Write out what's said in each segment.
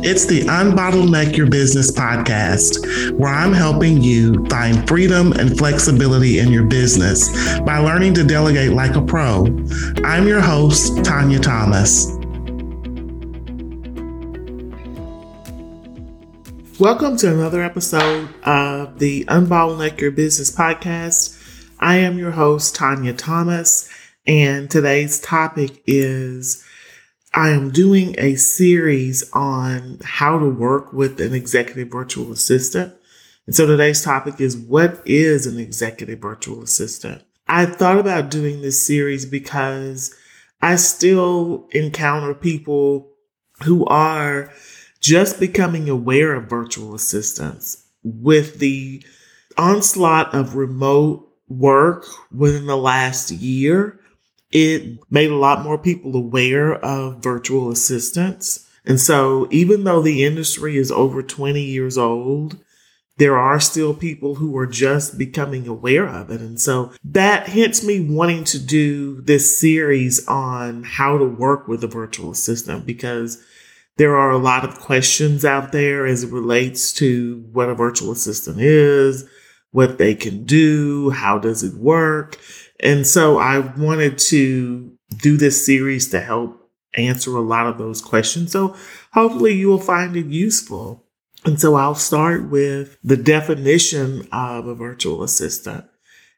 It's the Unbottleneck Your Business podcast, where I'm helping you find freedom and flexibility in your business by learning to delegate like a pro. I'm your host, Tanya Thomas. Welcome to another episode of the Unbottleneck Your Business podcast. I am your host, Tanya Thomas, and today's topic is I am doing a series on how to work with an executive virtual assistant. And so today's topic is what is an executive virtual assistant? I thought about doing this series because I still encounter people who are just becoming aware of virtual assistants with the onslaught of remote work within the last year it made a lot more people aware of virtual assistants. And so even though the industry is over 20 years old, there are still people who are just becoming aware of it. And so that hits me wanting to do this series on how to work with a virtual assistant because there are a lot of questions out there as it relates to what a virtual assistant is, what they can do, how does it work. And so I wanted to do this series to help answer a lot of those questions. So hopefully you will find it useful. And so I'll start with the definition of a virtual assistant.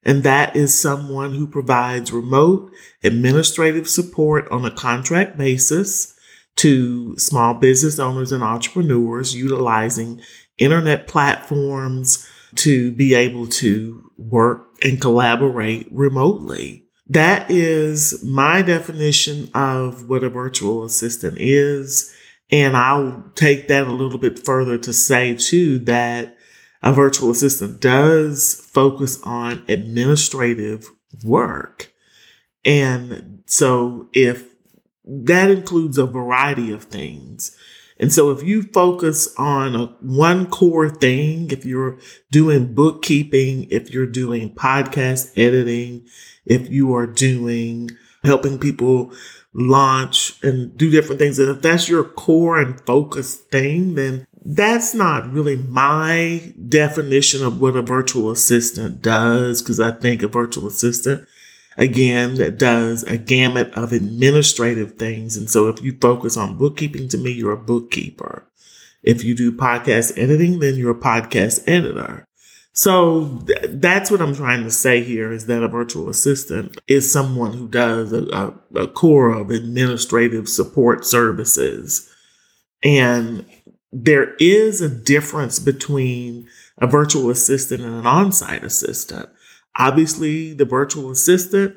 And that is someone who provides remote administrative support on a contract basis to small business owners and entrepreneurs utilizing internet platforms to be able to work and collaborate remotely. That is my definition of what a virtual assistant is. And I'll take that a little bit further to say too that a virtual assistant does focus on administrative work. And so if that includes a variety of things, and so if you focus on a, one core thing, if you're doing bookkeeping, if you're doing podcast editing, if you are doing helping people launch and do different things, and if that's your core and focus thing, then that's not really my definition of what a virtual assistant does. Cause I think a virtual assistant again, that does a gamut of administrative things. And so if you focus on bookkeeping, to me, you're a bookkeeper. If you do podcast editing, then you're a podcast editor. So th- that's what I'm trying to say here is that a virtual assistant is someone who does a, a, a core of administrative support services. And there is a difference between a virtual assistant and an on-site assistant. Obviously, the virtual assistant,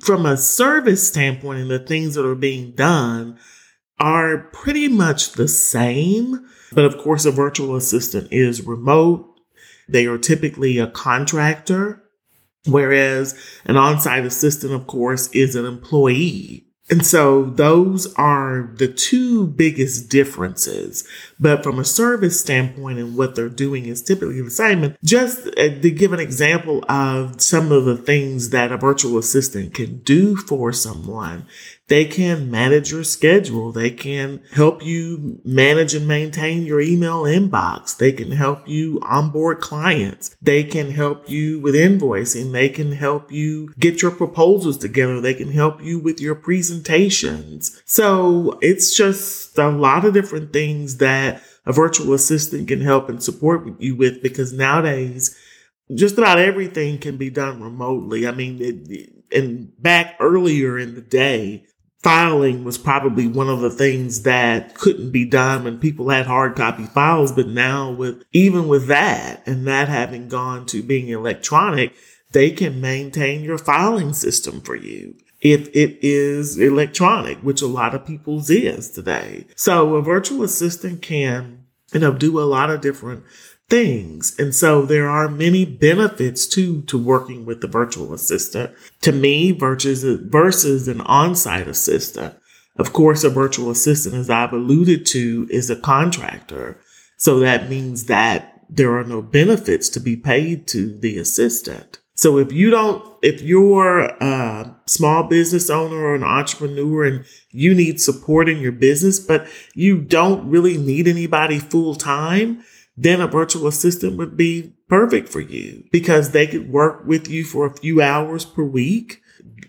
from a service standpoint and the things that are being done, are pretty much the same. But of course, a virtual assistant is remote. They are typically a contractor, whereas an on site assistant, of course, is an employee. And so those are the two biggest differences. But from a service standpoint and what they're doing is typically the same. And just uh, to give an example of some of the things that a virtual assistant can do for someone they can manage your schedule. They can help you manage and maintain your email inbox. They can help you onboard clients. They can help you with invoicing. They can help you get your proposals together. They can help you with your presentations. So it's just a lot of different things that a virtual assistant can help and support you with because nowadays, just about everything can be done remotely. I mean, it, and back earlier in the day, filing was probably one of the things that couldn't be done when people had hard copy files. But now with, even with that and that having gone to being electronic, they can maintain your filing system for you if it is electronic, which a lot of people's is today. So a virtual assistant can, you know, do a lot of different things. And so there are many benefits to, to working with the virtual assistant. To me, versus, versus an on-site assistant. Of course, a virtual assistant, as I've alluded to, is a contractor. So that means that there are no benefits to be paid to the assistant. So if you don't, if you're a small business owner or an entrepreneur and you need support in your business, but you don't really need anybody full time, then a virtual assistant would be perfect for you because they could work with you for a few hours per week.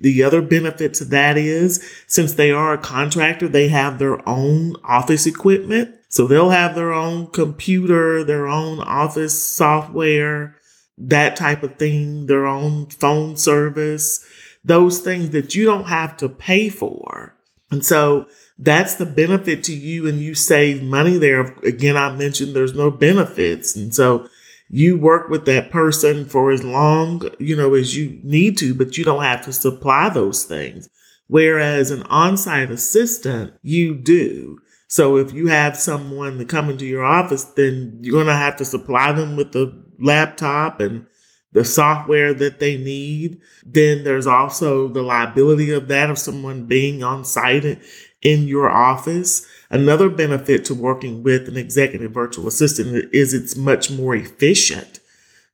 The other benefit to that is since they are a contractor, they have their own office equipment. So they'll have their own computer, their own office software, that type of thing, their own phone service, those things that you don't have to pay for. And so that's the benefit to you and you save money there. Again, I mentioned there's no benefits. And so you work with that person for as long, you know, as you need to, but you don't have to supply those things. Whereas an on-site assistant, you do. So if you have someone to come into your office, then you're going to have to supply them with the laptop and the software that they need. Then there's also the liability of that of someone being on site in your office. Another benefit to working with an executive virtual assistant is it's much more efficient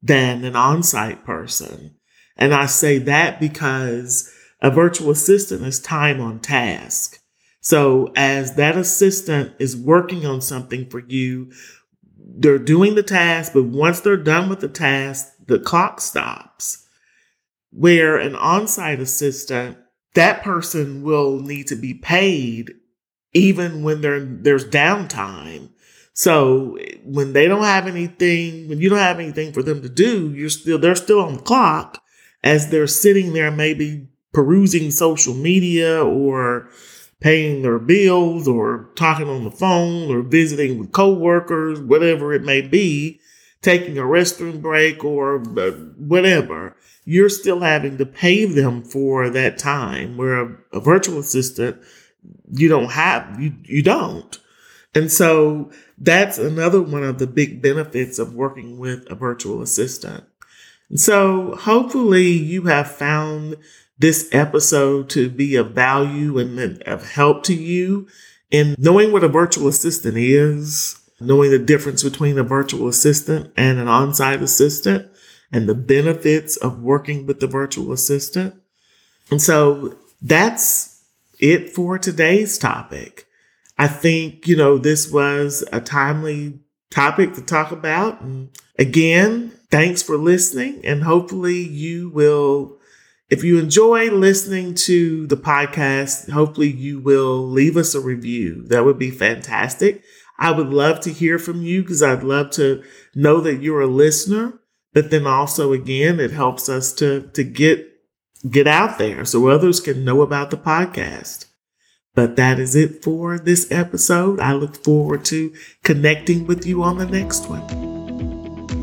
than an on site person. And I say that because a virtual assistant is time on task. So as that assistant is working on something for you, they're doing the task, but once they're done with the task, the clock stops. Where an on site assistant, that person will need to be paid even when there's downtime. So when they don't have anything, when you don't have anything for them to do, you're still, they're still on the clock as they're sitting there, maybe perusing social media or paying their bills or talking on the phone or visiting with coworkers, whatever it may be, taking a restroom break or uh, whatever, you're still having to pay them for that time. Where a, a virtual assistant, you don't have, you, you don't. And so that's another one of the big benefits of working with a virtual assistant. So hopefully you have found this episode to be of value and of help to you in knowing what a virtual assistant is, knowing the difference between a virtual assistant and an on site assistant, and the benefits of working with the virtual assistant. And so that's it for today's topic. I think, you know, this was a timely topic to talk about. And again, thanks for listening, and hopefully you will if you enjoy listening to the podcast, hopefully you will leave us a review. That would be fantastic. I would love to hear from you because I'd love to know that you're a listener. But then also again, it helps us to, to get, get out there so others can know about the podcast. But that is it for this episode. I look forward to connecting with you on the next one.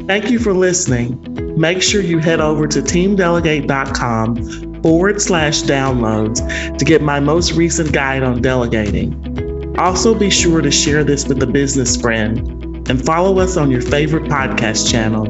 Thank you for listening make sure you head over to teamdelegate.com forward slash downloads to get my most recent guide on delegating. Also, be sure to share this with a business friend and follow us on your favorite podcast channel